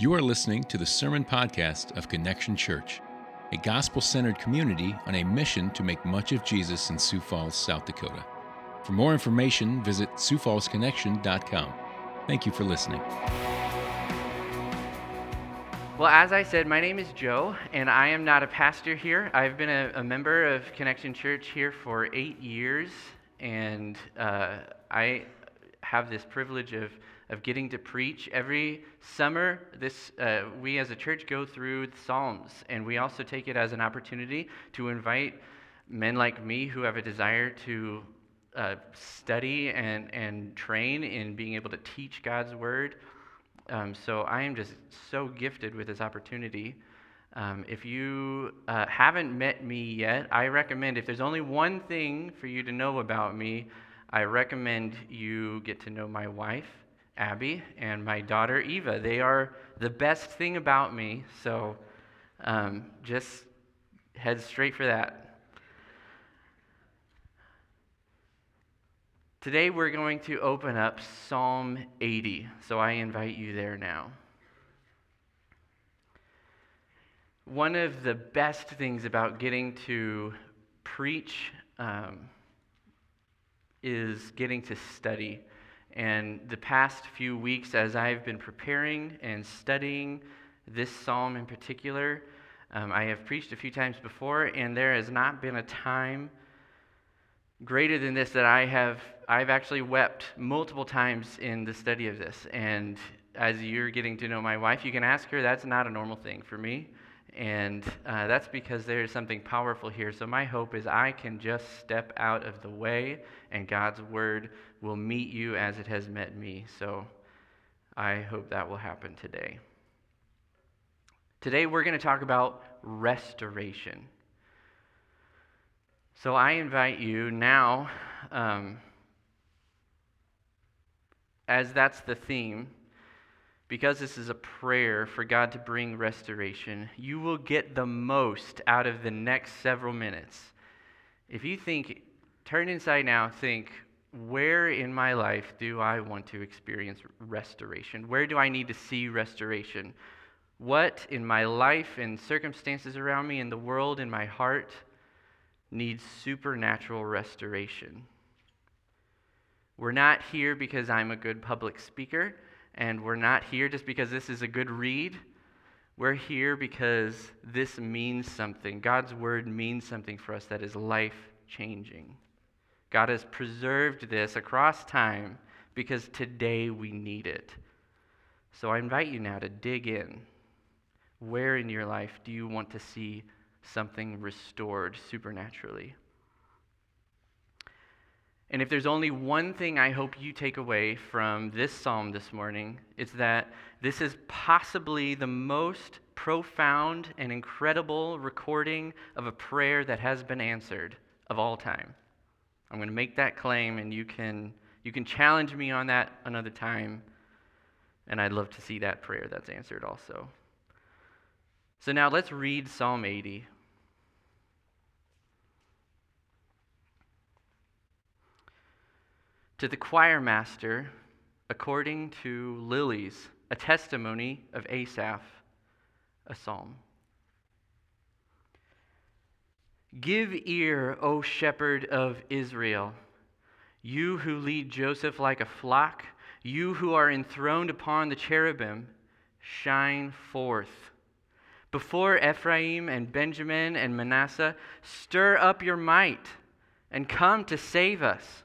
You are listening to the Sermon Podcast of Connection Church, a gospel centered community on a mission to make much of Jesus in Sioux Falls, South Dakota. For more information, visit SiouxFallsConnection.com. Thank you for listening. Well, as I said, my name is Joe, and I am not a pastor here. I've been a, a member of Connection Church here for eight years, and uh, I have this privilege of, of getting to preach. Every summer, this, uh, we as a church go through the Psalms, and we also take it as an opportunity to invite men like me who have a desire to uh, study and, and train in being able to teach God's Word. Um, so I am just so gifted with this opportunity. Um, if you uh, haven't met me yet, I recommend, if there's only one thing for you to know about me, I recommend you get to know my wife, Abby, and my daughter, Eva. They are the best thing about me, so um, just head straight for that. Today we're going to open up Psalm 80, so I invite you there now. One of the best things about getting to preach um, is getting to study. And the past few weeks, as I've been preparing and studying this psalm in particular, um, I have preached a few times before, and there has not been a time greater than this that I have I've actually wept multiple times in the study of this. And as you're getting to know my wife, you can ask her. That's not a normal thing for me. And uh, that's because there's something powerful here. So, my hope is I can just step out of the way and God's word will meet you as it has met me. So, I hope that will happen today. Today, we're going to talk about restoration. So, I invite you now. Um, as that's the theme, because this is a prayer for God to bring restoration, you will get the most out of the next several minutes. If you think, turn inside now, think, where in my life do I want to experience restoration? Where do I need to see restoration? What in my life and circumstances around me, in the world, in my heart, needs supernatural restoration? We're not here because I'm a good public speaker, and we're not here just because this is a good read. We're here because this means something. God's word means something for us that is life changing. God has preserved this across time because today we need it. So I invite you now to dig in. Where in your life do you want to see something restored supernaturally? And if there's only one thing I hope you take away from this psalm this morning, it's that this is possibly the most profound and incredible recording of a prayer that has been answered of all time. I'm going to make that claim, and you can, you can challenge me on that another time. And I'd love to see that prayer that's answered also. So now let's read Psalm 80. To the choir master, according to Lilies, a testimony of Asaph, a psalm. Give ear, O shepherd of Israel, you who lead Joseph like a flock, you who are enthroned upon the cherubim, shine forth. Before Ephraim and Benjamin and Manasseh, stir up your might and come to save us.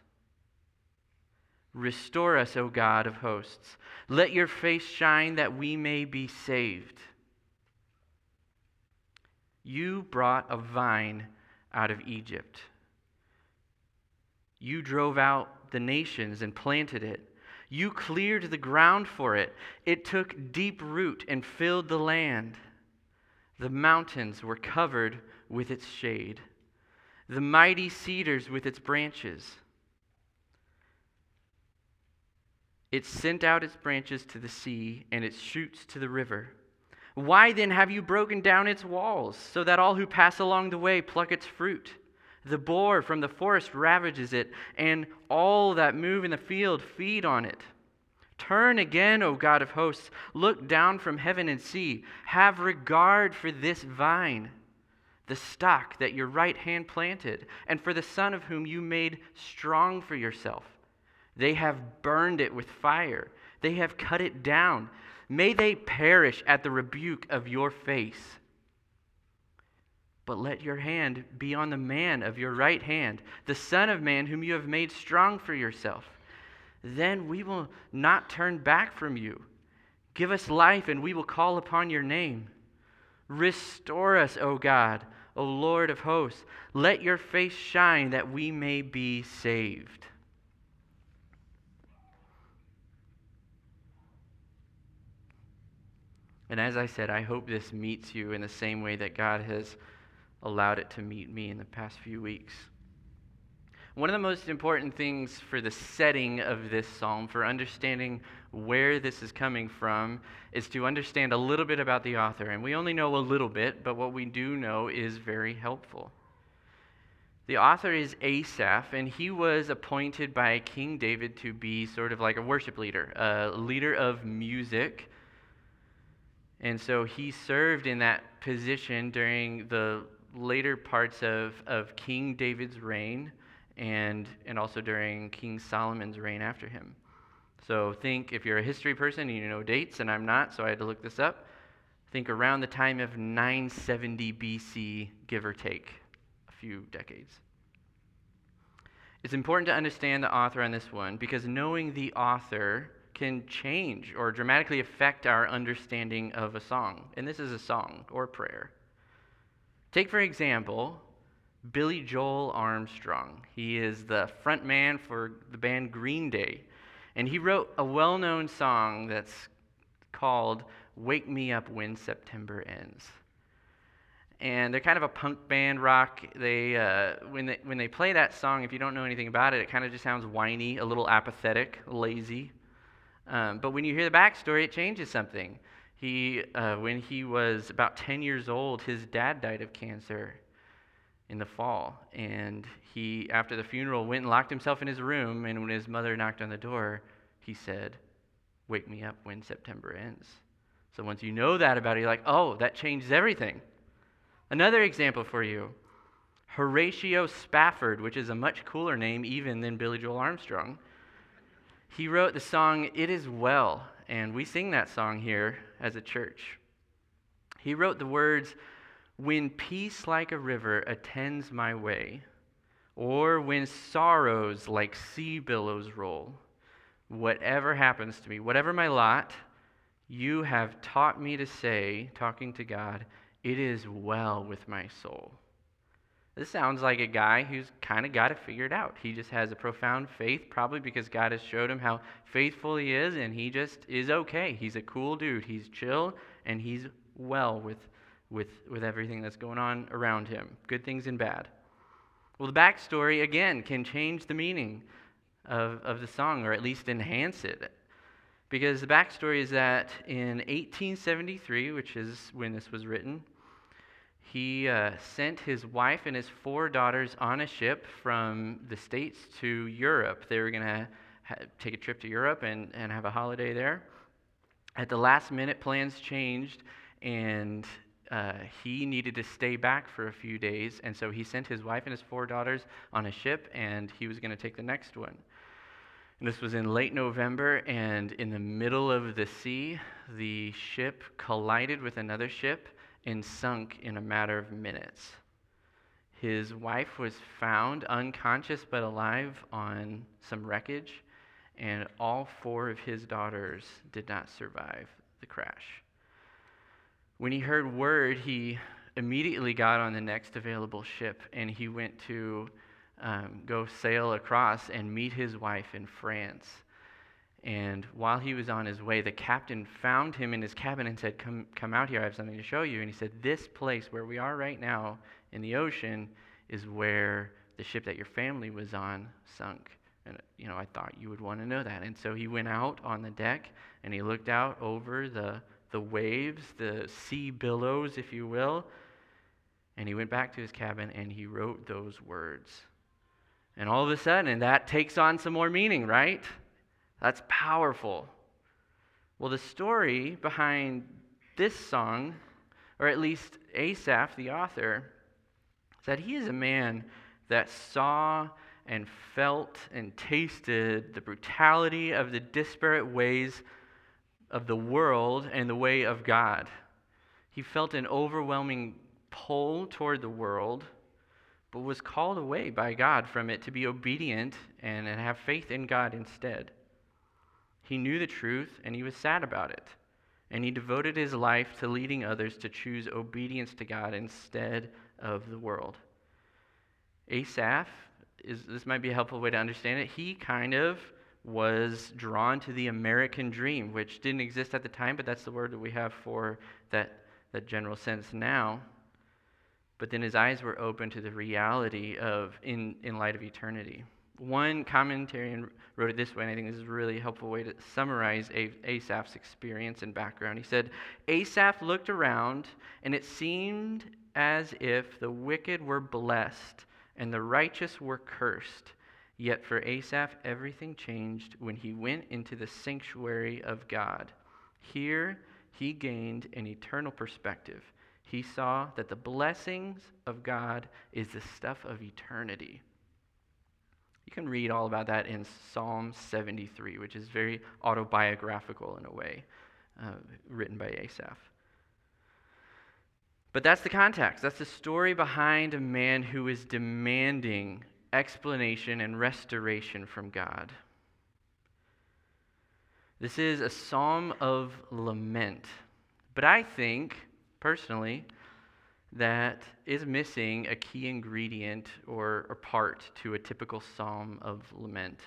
Restore us, O God of hosts. Let your face shine that we may be saved. You brought a vine out of Egypt. You drove out the nations and planted it. You cleared the ground for it. It took deep root and filled the land. The mountains were covered with its shade, the mighty cedars with its branches. It sent out its branches to the sea and its shoots to the river. Why then have you broken down its walls, so that all who pass along the way pluck its fruit? The boar from the forest ravages it, and all that move in the field feed on it. Turn again, O God of hosts. Look down from heaven and see. Have regard for this vine, the stock that your right hand planted, and for the son of whom you made strong for yourself. They have burned it with fire, they have cut it down. May they perish at the rebuke of your face. But let your hand be on the man of your right hand, the Son of Man, whom you have made strong for yourself. Then we will not turn back from you. Give us life, and we will call upon your name. Restore us, O God, O Lord of hosts. Let your face shine that we may be saved. And as I said, I hope this meets you in the same way that God has allowed it to meet me in the past few weeks. One of the most important things for the setting of this psalm, for understanding where this is coming from, is to understand a little bit about the author. And we only know a little bit, but what we do know is very helpful. The author is Asaph, and he was appointed by King David to be sort of like a worship leader, a leader of music. And so he served in that position during the later parts of, of King David's reign and, and also during King Solomon's reign after him. So think if you're a history person and you know dates, and I'm not, so I had to look this up. Think around the time of 970 BC, give or take a few decades. It's important to understand the author on this one because knowing the author can change or dramatically affect our understanding of a song. And this is a song or prayer. Take, for example, Billie Joe Armstrong. He is the front man for the band Green Day. And he wrote a well known song that's called Wake Me Up When September Ends. And they're kind of a punk band rock. They, uh, when, they, when they play that song, if you don't know anything about it, it kind of just sounds whiny, a little apathetic, lazy. Um, but when you hear the backstory, it changes something. He, uh, when he was about 10 years old, his dad died of cancer in the fall. And he, after the funeral, went and locked himself in his room. And when his mother knocked on the door, he said, Wake me up when September ends. So once you know that about it, you're like, oh, that changes everything. Another example for you Horatio Spafford, which is a much cooler name even than Billie Joe Armstrong. He wrote the song It Is Well and we sing that song here as a church. He wrote the words, When peace like a river attends my way, or when sorrows like sea billows roll, whatever happens to me, whatever my lot, you have taught me to say, talking to God, it is well with my soul. This sounds like a guy who's kind of got it figured out. He just has a profound faith, probably because God has showed him how faithful he is, and he just is okay. He's a cool dude. He's chill, and he's well with, with, with everything that's going on around him, good things and bad. Well, the backstory, again, can change the meaning of, of the song, or at least enhance it. Because the backstory is that in 1873, which is when this was written, he uh, sent his wife and his four daughters on a ship from the States to Europe. They were going to ha- take a trip to Europe and, and have a holiday there. At the last minute, plans changed, and uh, he needed to stay back for a few days. And so he sent his wife and his four daughters on a ship, and he was going to take the next one. And this was in late November, and in the middle of the sea, the ship collided with another ship and sunk in a matter of minutes. His wife was found unconscious but alive on some wreckage, and all four of his daughters did not survive the crash. When he heard word, he immediately got on the next available ship and he went to um, go sail across and meet his wife in France. And while he was on his way, the captain found him in his cabin and said, Come, come out here, I have something to show you. And he said, This place where we are right now in the ocean is where the ship that your family was on sunk. And, you know, I thought you would want to know that. And so he went out on the deck and he looked out over the, the waves, the sea billows, if you will. And he went back to his cabin and he wrote those words. And all of a sudden, that takes on some more meaning, right? That's powerful. Well, the story behind this song, or at least Asaph, the author, is that he is a man that saw and felt and tasted the brutality of the disparate ways of the world and the way of God. He felt an overwhelming pull toward the world, but was called away by God from it to be obedient and, and have faith in God instead. He knew the truth and he was sad about it. And he devoted his life to leading others to choose obedience to God instead of the world. Asaph, is, this might be a helpful way to understand it. He kind of was drawn to the American dream, which didn't exist at the time, but that's the word that we have for that, that general sense now. But then his eyes were open to the reality of in, in light of eternity. One commentarian wrote it this way, and I think this is a really helpful way to summarize Asaph's experience and background. He said, Asaph looked around, and it seemed as if the wicked were blessed and the righteous were cursed. Yet for Asaph, everything changed when he went into the sanctuary of God. Here, he gained an eternal perspective. He saw that the blessings of God is the stuff of eternity. You can read all about that in Psalm 73, which is very autobiographical in a way, uh, written by Asaph. But that's the context. That's the story behind a man who is demanding explanation and restoration from God. This is a psalm of lament. But I think, personally, that is missing a key ingredient or, a part to a typical psalm of lament.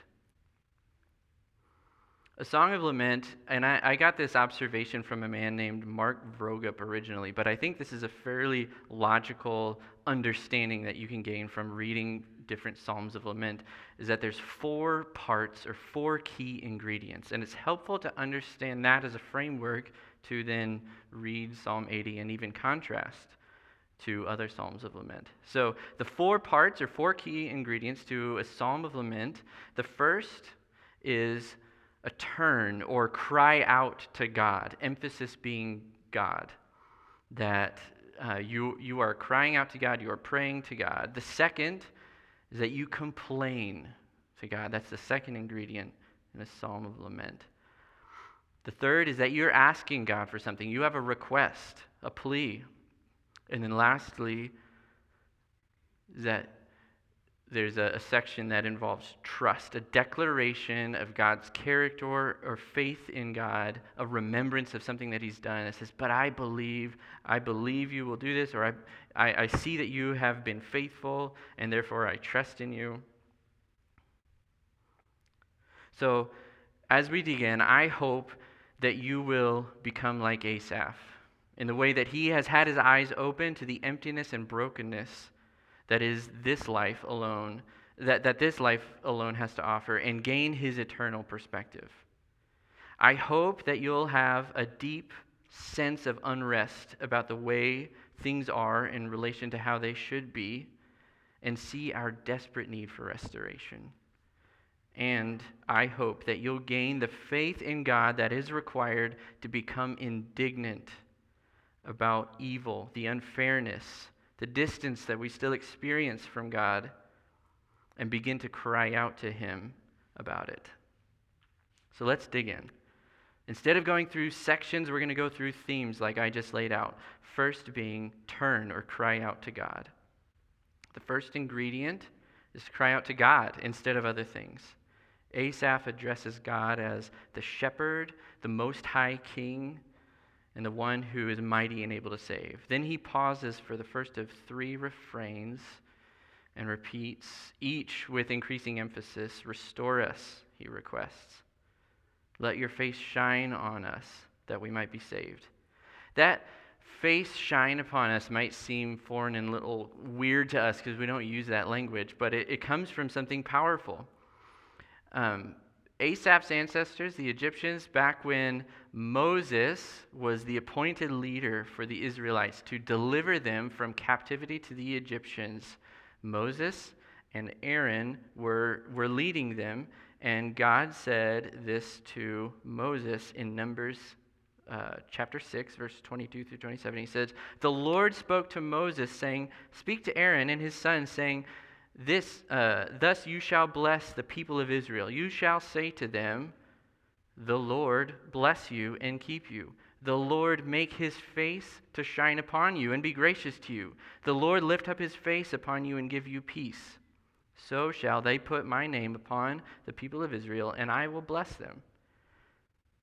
A Song of Lament, and I, I, got this observation from a man named Mark Vroegop originally, but I think this is a fairly logical understanding that you can gain from reading different Psalms of Lament, is that there's four parts or four key ingredients. And it's helpful to understand that as a framework to then read Psalm 80 and even contrast to other Psalms of Lament. So the four parts or four key ingredients to a Psalm of Lament, the first is a turn or cry out to God, emphasis being God, that uh, you, you are crying out to God, you are praying to God. The second is that you complain to God. That's the second ingredient in a psalm of lament. The third is that you're asking God for something. You have a request, a plea. And then lastly, that there's a, a, section that involves trust, a declaration of God's character or faith in God, a remembrance of something that He's done. It says, But I believe, I believe you will do this, or I, I, I see that you have been faithful, and therefore I trust in you. So, as we begin, I hope that you will become like Asaph in the way that he has had his eyes open to the emptiness and brokenness that is this life alone, that, that this life alone has to offer, and gain his eternal perspective. I hope that you'll have a deep sense of unrest about the way things are in relation to how they should be, and see our desperate need for restoration. And I hope that you'll gain the faith in God that is required to become indignant about evil, the unfairness, the distance that we still experience from God, and begin to cry out to Him about it. So let's dig in. Instead of going through sections, we're going to go through themes like I just laid out. First being turn or cry out to God. The first ingredient is to cry out to God instead of other things. Asaph addresses God as the shepherd, the most high king, and the one who is mighty and able to save. Then he pauses for the first of three refrains and repeats, each with increasing emphasis Restore us, he requests. Let your face shine on us that we might be saved. That face shine upon us might seem foreign and a little weird to us because we don't use that language, but it, it comes from something powerful. Um, Asaph's ancestors, the Egyptians, back when Moses was the appointed leader for the Israelites to deliver them from captivity to the Egyptians, Moses and Aaron were, were leading them, and God said this to Moses in Numbers uh, chapter 6, verse 22 through 27. He says, The Lord spoke to Moses, saying, Speak to Aaron and his sons, saying, this, uh, Thus you shall bless the people of Israel. You shall say to them, The Lord bless you and keep you. The Lord make his face to shine upon you and be gracious to you. The Lord lift up his face upon you and give you peace. So shall they put my name upon the people of Israel, and I will bless them.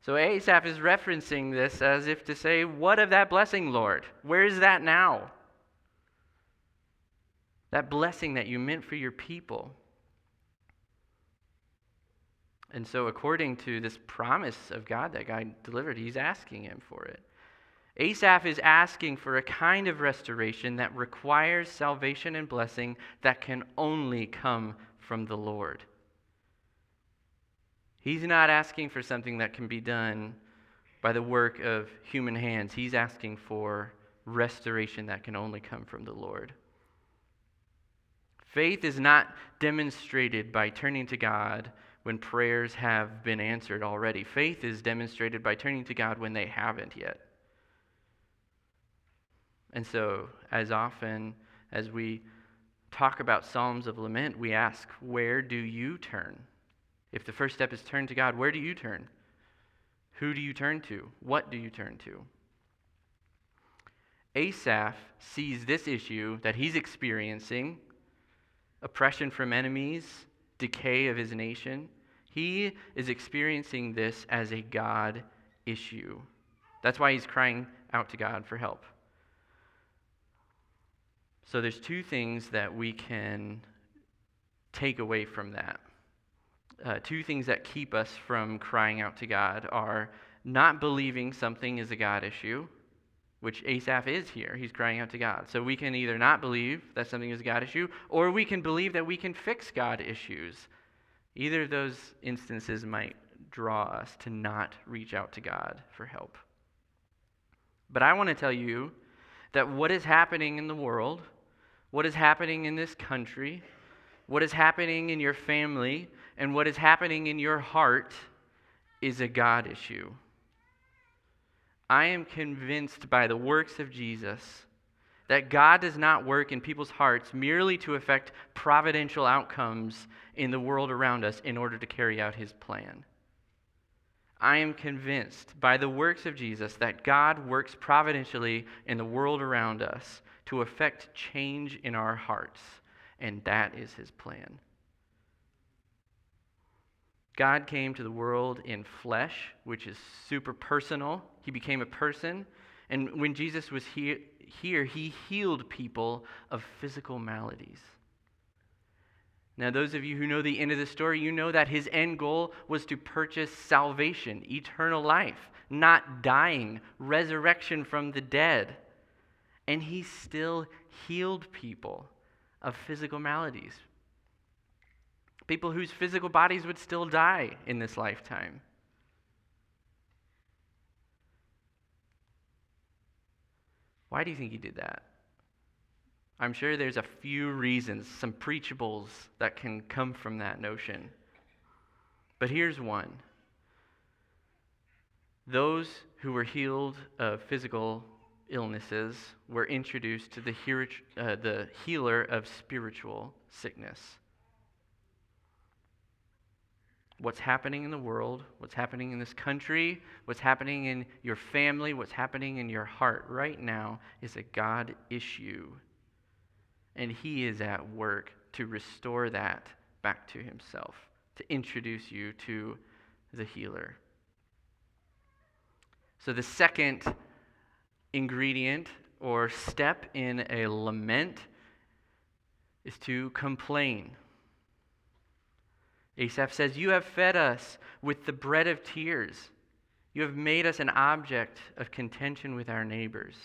So Asaph is referencing this as if to say, What of that blessing, Lord? Where is that now? That blessing that you meant for your people. And so, according to this promise of God that God delivered, he's asking him for it. Asaph is asking for a kind of restoration that requires salvation and blessing that can only come from the Lord. He's not asking for something that can be done by the work of human hands. He's asking for restoration that can only come from the Lord. Faith is not demonstrated by turning to God when prayers have been answered already. Faith is demonstrated by turning to God when they haven't yet. And so, as often as we talk about Psalms of Lament, we ask, Where do you turn? If the first step is turn to God, where do you turn? Who do you turn to? What do you turn to? Asaph sees this issue that he's experiencing oppression from enemies, decay of his nation. He is experiencing this as a God issue. That's why he's crying out to God for help. So there's two things that we can take away from that uh, two things that keep us from crying out to God are not believing something is a God issue, which Asaph is here. He's crying out to God. So we can either not believe that something is a God issue, or we can believe that we can fix God issues. Either of those instances might draw us to not reach out to God for help. But I want to tell you that what is happening in the world, what is happening in this country, what is happening in your family, and what is happening in your heart is a God issue. I am convinced by the works of Jesus that God does not work in people's hearts merely to affect providential outcomes in the world around us in order to carry out his plan. I am convinced by the works of Jesus that God works providentially in the world around us to affect change in our hearts, and that is his plan. God came to the world in flesh, which is super personal. He became a person. And when Jesus was here, here, he healed people of physical maladies. Now, those of you who know the end of the story, you know that his end goal was to purchase salvation, eternal life, not dying, resurrection from the dead. And he still healed people of physical maladies, people whose physical bodies would still die in this lifetime. Why do you think he did that? I'm sure there's a few reasons, some preachables that can come from that notion. But here's one those who were healed of physical illnesses were introduced to the, uh, healer of spiritual sickness what's happening in the world, what's happening in this country, what's happening in your family, what's happening in your heart right now is a God issue. And He is at work to restore that back to Himself, to introduce you to the healer. So, the second ingredient or step in a lament is to complain. Asaph says, You have fed us with the bread of tears. You have made us an object of contention with our neighbors.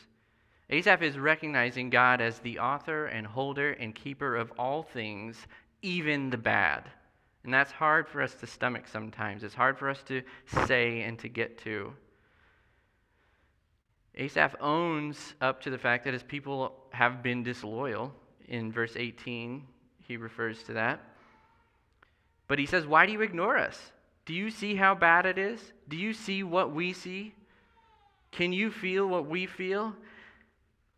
Asaph is recognizing God as the author and holder and keeper of all things, even the bad. And that's hard for us to stomach sometimes. It's hard for us to say and to get to. Asaph owns up to the fact that his people have been disloyal. In verse 18, he refers to that. But he says, Why do you ignore us? Do you see how bad it is? Do you see what we see? Can you feel what we feel?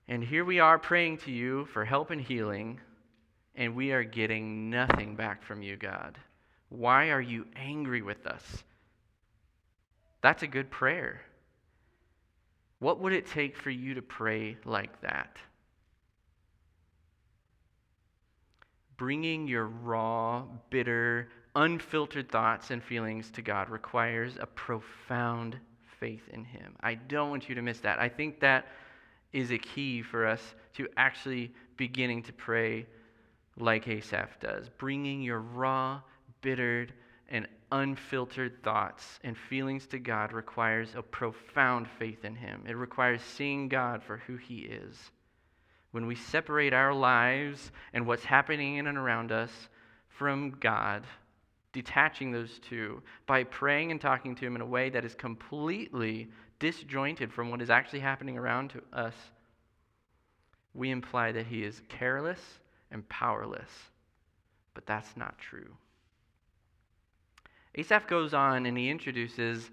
And here we are praying to you for help and healing, and we are getting nothing back from you, God. Why are you angry with us? That's a good prayer. What would it take for you to pray like that? Bringing your raw, bitter, unfiltered thoughts and feelings to God requires a profound faith in Him. I don't want you to miss that. I think that is a key for us to actually beginning to pray like Asaph does, bringing your raw, bittered, and unfiltered thoughts and feelings to God requires a profound faith in Him. It requires seeing God for who He is. When we separate our lives and what's happening in and around us from God, detaching those two by praying and talking to Him in a way that is completely disjointed from what is actually happening around to us, we imply that He is careless and powerless. But that's not true. Asaph goes on and he introduces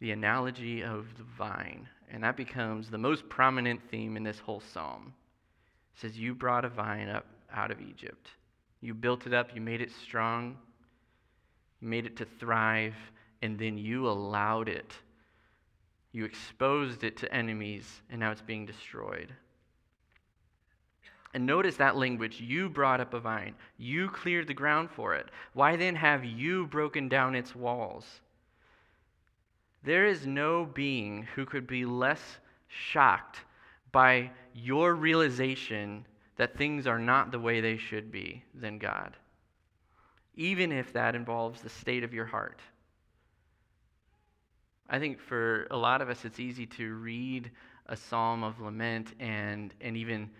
the analogy of the vine, and that becomes the most prominent theme in this whole psalm. It says, You brought a vine up out of Egypt. You built it up, you made it strong, made it to thrive, and then you allowed it. You exposed it to enemies, and now it's being destroyed. And notice that language. You brought up a vine, you cleared the ground for it. Why then have you broken down its walls? There is no being who could be less shocked by your realization that things are not the way they should be than God, even if that involves the state of your heart. I think for a lot of us, it's easy to read a psalm of lament and, and even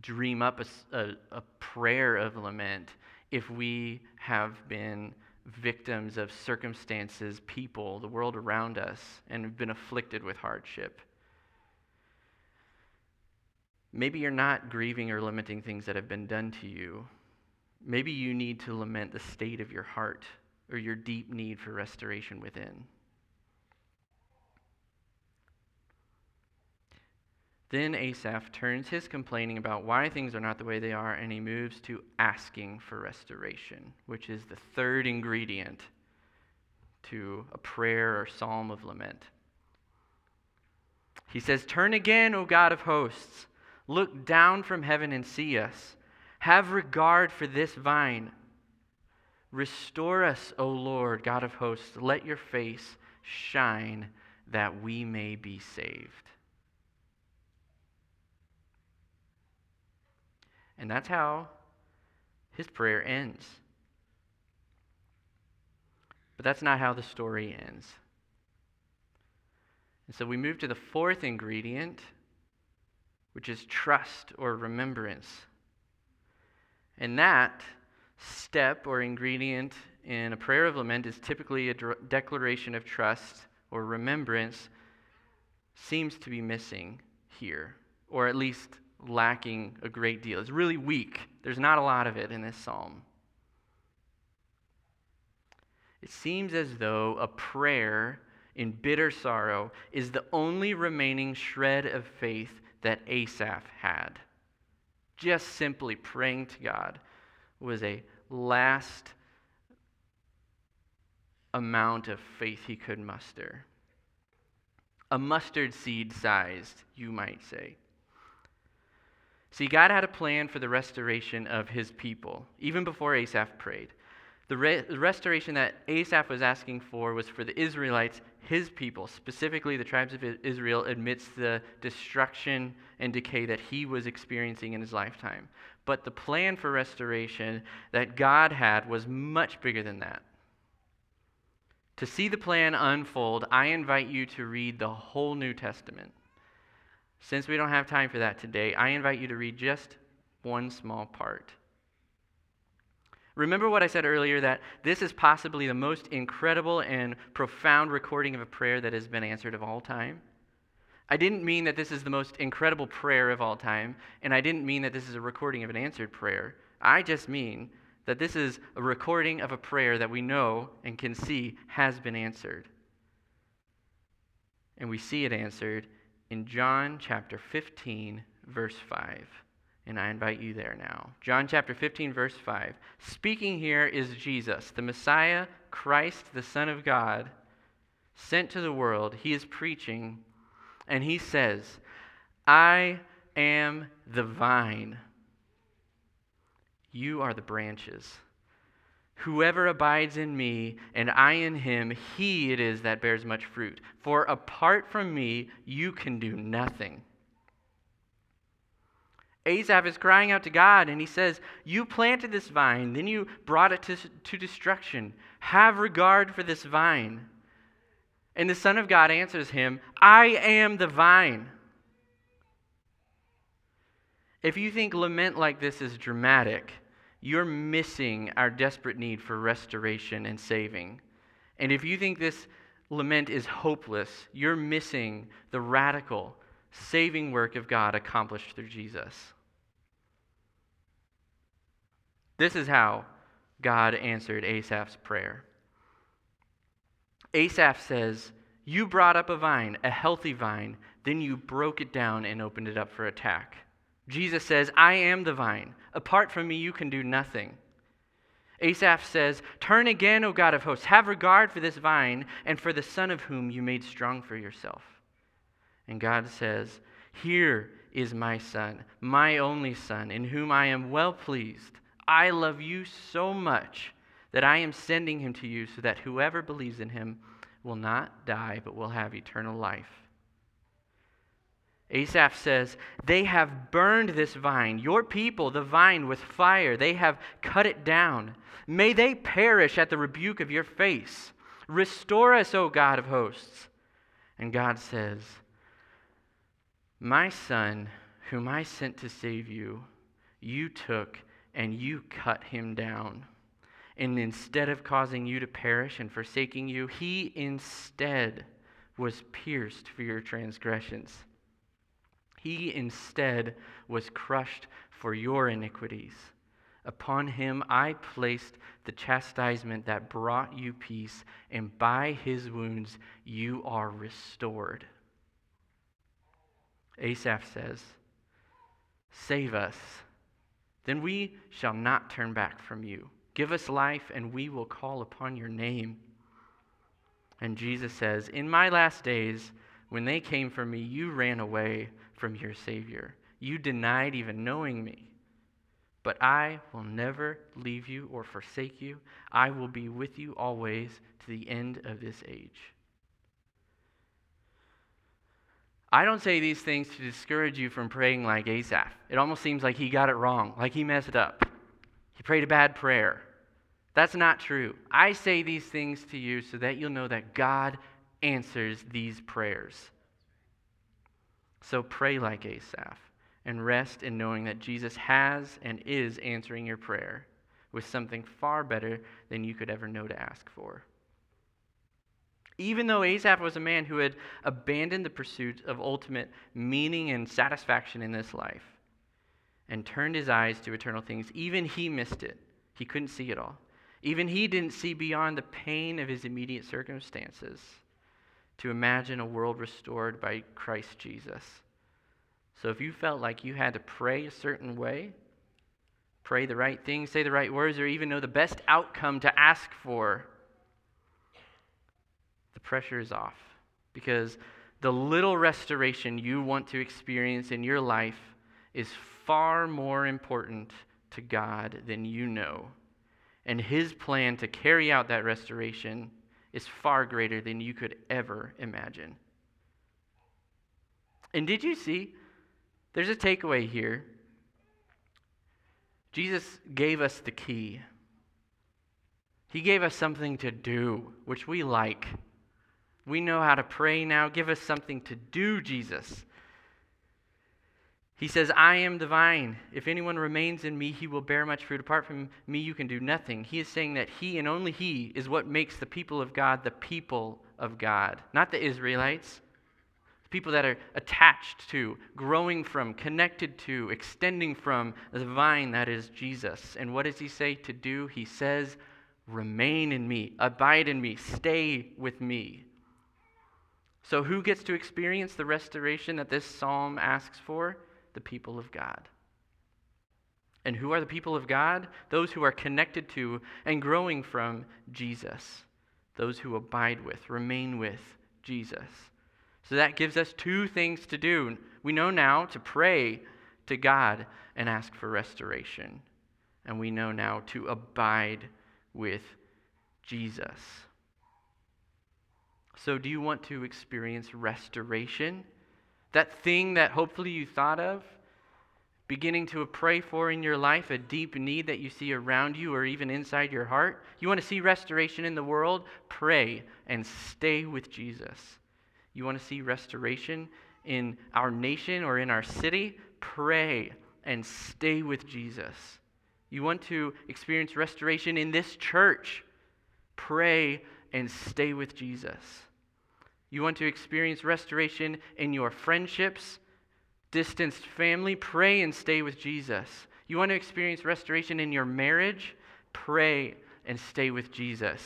dream up a, a, a prayer of lament if we have been victims of circumstances, people, the world around us, and have been afflicted with hardship. Maybe you're not grieving or lamenting things that have been done to you. Maybe you need to lament the state of your heart or your deep need for restoration within. Then Asaph turns his complaining about why things are not the way they are, and he moves to asking for restoration, which is the third ingredient to a prayer or psalm of lament. He says, Turn again, O God of hosts. Look down from heaven and see us. Have regard for this vine. Restore us, O Lord, God of hosts. Let your face shine that we may be saved. And that's how his prayer ends. But that's not how the story ends. And so we move to the fourth ingredient, which is trust or remembrance. And that step or ingredient in a prayer of lament is typically a declaration of trust or remembrance, seems to be missing here, or at least lacking a great deal. It's really weak. There's not a lot of it in this psalm. It seems as though a prayer in bitter sorrow is the only remaining shred of faith that Asaph had. Just simply praying to God was a last amount of faith he could muster. A mustard seed sized, you might say. See, God had a plan for the restoration of his people, even before Asaph prayed. The, re- the, restoration that Asaph was asking for was for the Israelites, his people, specifically the tribes of Israel, amidst the destruction and decay that he was experiencing in his lifetime. But the plan for restoration that God had was much bigger than that. To see the plan unfold, I invite you to read the whole New Testament. Since we don't have time for that today, I invite you to read just one small part. Remember what I said earlier that this is possibly the most incredible and profound recording of a prayer that has been answered of all time? I didn't mean that this is the most incredible prayer of all time, and I didn't mean that this is a recording of an answered prayer. I just mean that this is a recording of a prayer that we know and can see has been answered. And we see it answered in John chapter 15, verse 5. And I invite you there now. John chapter 15, verse 5. Speaking here is Jesus, the Messiah, Christ, the Son of God, sent to the world. He is preaching, and he says, I am the vine. You are the branches. Whoever abides in me and I in him, he it is that bears much fruit. For apart from me, you can do nothing. Asaph is crying out to God and he says, You planted this vine, then you brought it to, to destruction. Have regard for this vine. And the Son of God answers him, I am the vine. If you think lament like this is dramatic, you're missing our desperate need for restoration and saving. And if you think this lament is hopeless, you're missing the radical, saving work of God accomplished through Jesus. This is how God answered Asaph's prayer. Asaph says, You brought up a vine, a healthy vine, then you broke it down and opened it up for attack. Jesus says, I am the vine. Apart from me, you can do nothing. Asaph says, Turn again, O God of hosts. Have regard for this vine and for the son of whom you made strong for yourself. And God says, Here is my son, my only son, in whom I am well pleased. I love you so much that I am sending him to you so that whoever believes in him will not die but will have eternal life. Asaph says, They have burned this vine, your people, the vine, with fire. They have cut it down. May they perish at the rebuke of your face. Restore us, O God of hosts. And God says, My son, whom I sent to save you, you took and you cut him down. And instead of causing you to perish and forsaking you, he instead was pierced for your transgressions he instead was crushed for your iniquities. Upon him I placed the chastisement that brought you peace, and by his wounds you are restored. Asaph says, Save us, then we shall not turn back from you. Give us life, and we will call upon your name. And Jesus says, In my last days, when they came for me, you ran away from your Savior. You denied even knowing me. But I will never leave you or forsake you. I will be with you always to the end of this age. I don't say these things to discourage you from praying like Asaph. It almost seems like he got it wrong, like he messed up. He prayed a bad prayer. That's not true. I say these things to you so that you'll know that God answers these prayers. So pray like Asaph and rest in knowing that Jesus has and is answering your prayer with something far better than you could ever know to ask for. Even though Asaph was a man who had abandoned the pursuit of ultimate meaning and satisfaction in this life and turned his eyes to eternal things, even he missed it. He couldn't see it all. Even he didn't see beyond the pain of his immediate circumstances to imagine a world restored by Christ Jesus. So if you felt like you had to pray a certain way, pray the right things, say the right words, or even know the best outcome to ask for, pressure is off. Because the little restoration you want to experience in your life is far more important to God than you know. And His plan to carry out that restoration is far greater than you could ever imagine. And did you see? There's a takeaway here. Jesus gave us the key. He gave us something to do, which we like. We know how to pray now. Give us something to do, Jesus. He says, I am the vine. If anyone remains in me, he will bear much fruit. Apart from me, you can do nothing. He is saying that he and only he is what makes the people of God the people of God, not the Israelites. The People that are attached to, growing from, connected to, extending from the vine that is Jesus. And what does he say to do? He says, Remain in me, abide in me, stay with me. So, who gets to experience the restoration that this psalm asks for? the people of God. And who are the people of God? Those who are connected to and growing from Jesus. Those who abide with, remain with Jesus. So that gives us two things to do. We know now to pray to God and ask for restoration. And we know now to abide with Jesus. So, do you want to experience restoration? That thing that hopefully you thought of, beginning to pray for in your life, a deep need that you see around you or even inside your heart. You want to see restoration in the world? Pray and stay with Jesus. You want to see restoration in our nation or in our city? Pray and stay with Jesus. You want to experience restoration in this church? Pray and stay with Jesus. You want to experience restoration in your friendships, distanced family, pray and stay with Jesus. You want to experience restoration in your marriage, pray and stay with Jesus.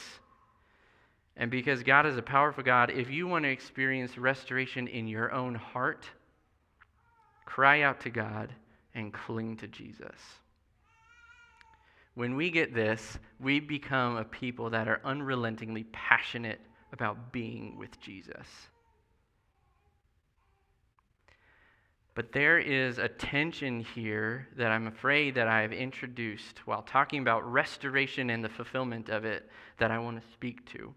And because God is a powerful God, if you want to experience restoration in your own heart, cry out to God and cling to Jesus. When we get this, we become a people that are unrelentingly passionate about being with Jesus. But there is a tension here that I'm afraid that I've introduced while talking about restoration and the fulfillment of it that I want to speak to.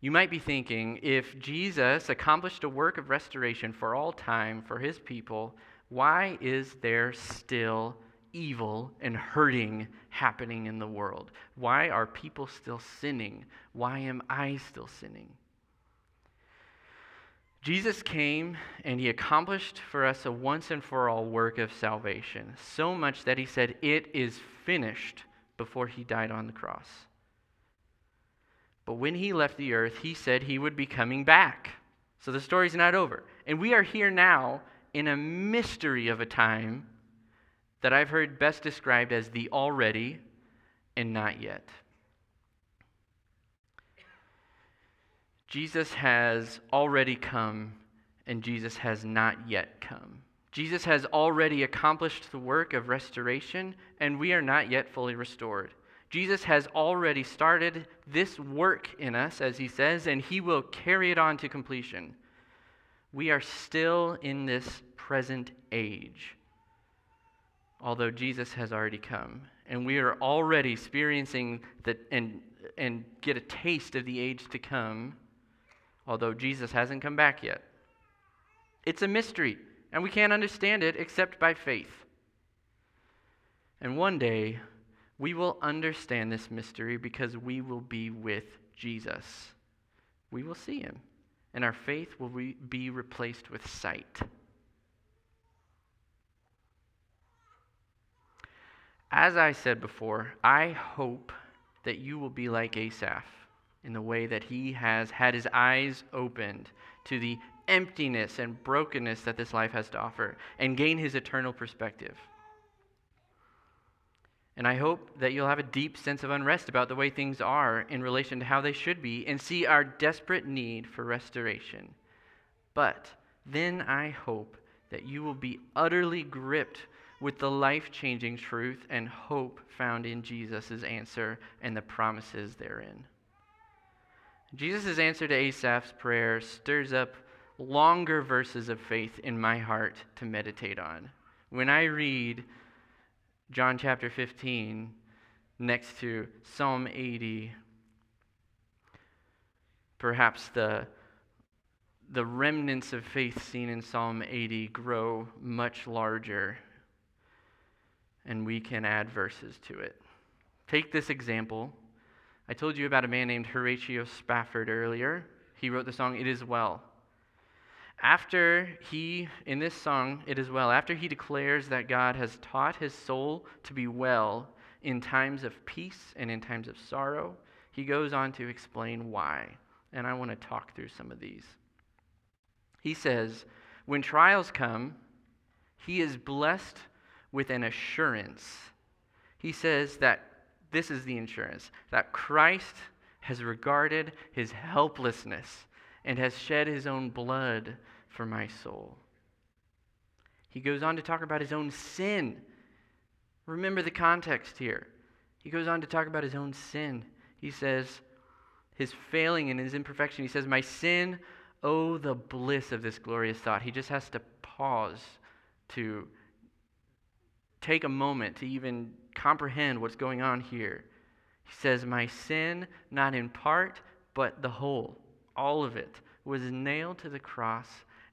You might be thinking if Jesus accomplished a work of restoration for all time for his people, why is there still evil and hurting happening in the world? Why are people still sinning? Why am I still sinning? Jesus came and he accomplished for us a once and for all work of salvation, so much that he said, It is finished before he died on the cross. But when he left the earth, he said he would be coming back. So the story's not over. And we are here now in a mystery of a time that I've heard best described as the already and not yet. Jesus has already come and Jesus has not yet come. Jesus has already accomplished the work of restoration and we are not yet fully restored. Jesus has already started this work in us, as he says, and he will carry it on to completion. We are still in this present age although Jesus has already come. And we are already experiencing the, and, and get a taste of the age to come, although Jesus hasn't come back yet. It's a mystery, and we can't understand it except by faith. And one day, we will understand this mystery because we will be with Jesus. We will see him, and our faith will be replaced with sight. As I said before, I hope that you will be like Asaph in the way that he has had his eyes opened to the emptiness and brokenness that this life has to offer and gain his eternal perspective. And I hope that you'll have a deep sense of unrest about the way things are in relation to how they should be and see our desperate need for restoration. But then I hope that you will be utterly gripped with the life changing truth and hope found in Jesus' answer and the promises therein. Jesus' answer to Asaph's prayer stirs up longer verses of faith in my heart to meditate on. When I read John chapter 15 next to Psalm 80, perhaps the, the remnants of faith seen in Psalm 80 grow much larger and we can add verses to it. Take this example. I told you about a man named Horatio Spafford earlier. He wrote the song, It Is Well. After he, in this song, It Is Well, after he declares that God has taught his soul to be well in times of peace and in times of sorrow, he goes on to explain why. And I want to talk through some of these. He says, When trials come, he is blessed with an assurance. He says that this is the insurance that Christ has regarded his helplessness and has shed his own blood for my soul. He goes on to talk about his own sin. Remember the context here. He goes on to talk about his own sin. He says, his failing and his imperfection. He says, My sin, oh, the bliss of this glorious thought. He just has to pause to take a moment to even comprehend what's going on here. He says, My sin, not in part, but the whole, all of it, was nailed to the cross,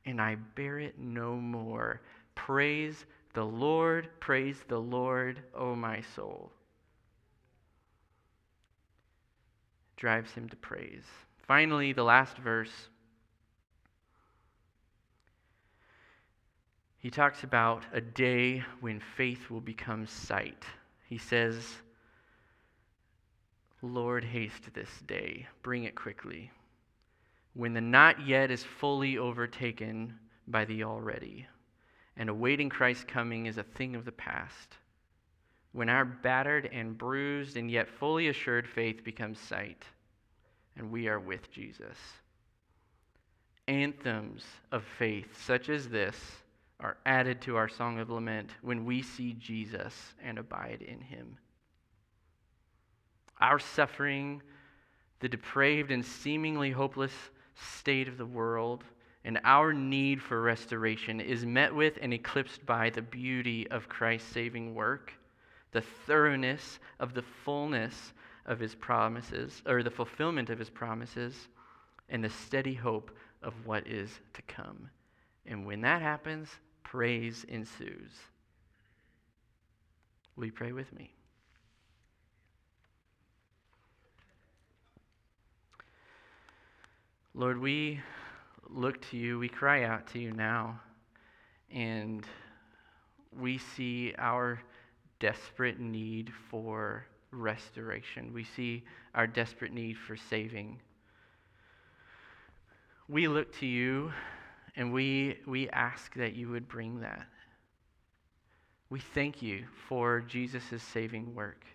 and I bear it no more. Praise the Lord, praise the Lord, O my soul. Drives him to praise. Finally, the last verse he talks about a day when faith will become sight. He says, Lord, haste this day, bring it quickly, when the not yet is fully overtaken by the already, and awaiting Christ's coming is a thing of the past, when our battered and bruised and yet fully assured faith becomes sight, and we are with Jesus. Anthems of faith, such as this, are added to our song of lament when we see Jesus and abide in him. Our suffering, the depraved and seemingly hopeless state of the world, and our need for restoration is met with and eclipsed by the beauty of Christ's saving work, the thoroughness of the fullness of his promises, or the fulfillment of his promises, and the steady hope of what is to come. And when that happens, praise ensues. Will you pray with me? Lord, we look to you, we cry out to you now, and we see our desperate need for restoration. We see our desperate need for saving. We look to you and we, we ask that you would bring that. We thank you for Jesus' saving work.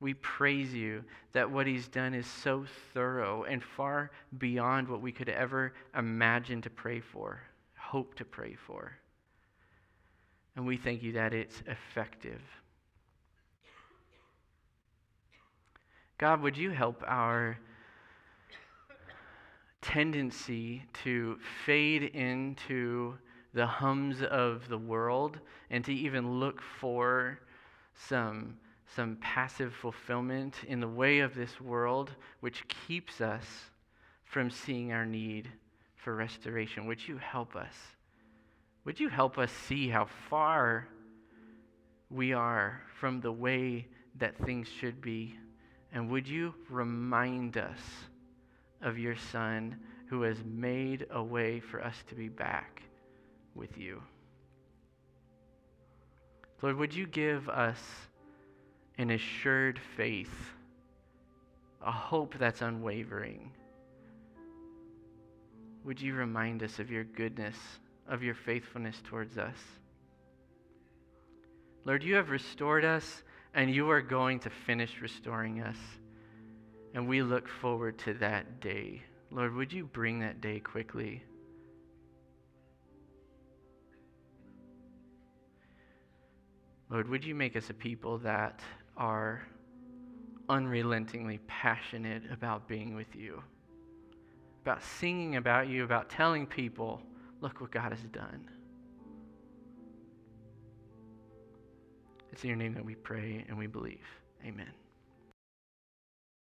We praise you that what he's done is so thorough and far beyond what we could ever imagine to pray for, hope to pray for. And we thank you that it's effective. God, would you help our tendency to fade into the hums of the world and to even look for some, some passive fulfillment in the way of this world, which keeps us from seeing our need for restoration. Would you help us? Would you help us see how far we are from the way that things should be? And would you remind us? Of your Son who has made a way for us to be back with you. Lord, would you give us an assured faith, a hope that's unwavering? Would you remind us of your goodness, of your faithfulness towards us? Lord, you have restored us, and you are going to finish restoring us. And we look forward to that day. Lord, would you bring that day quickly? Lord, would you make us a people that are unrelentingly passionate about being with you, about singing about you, about telling people, look what God has done. It's in your name that we pray and we believe. Amen.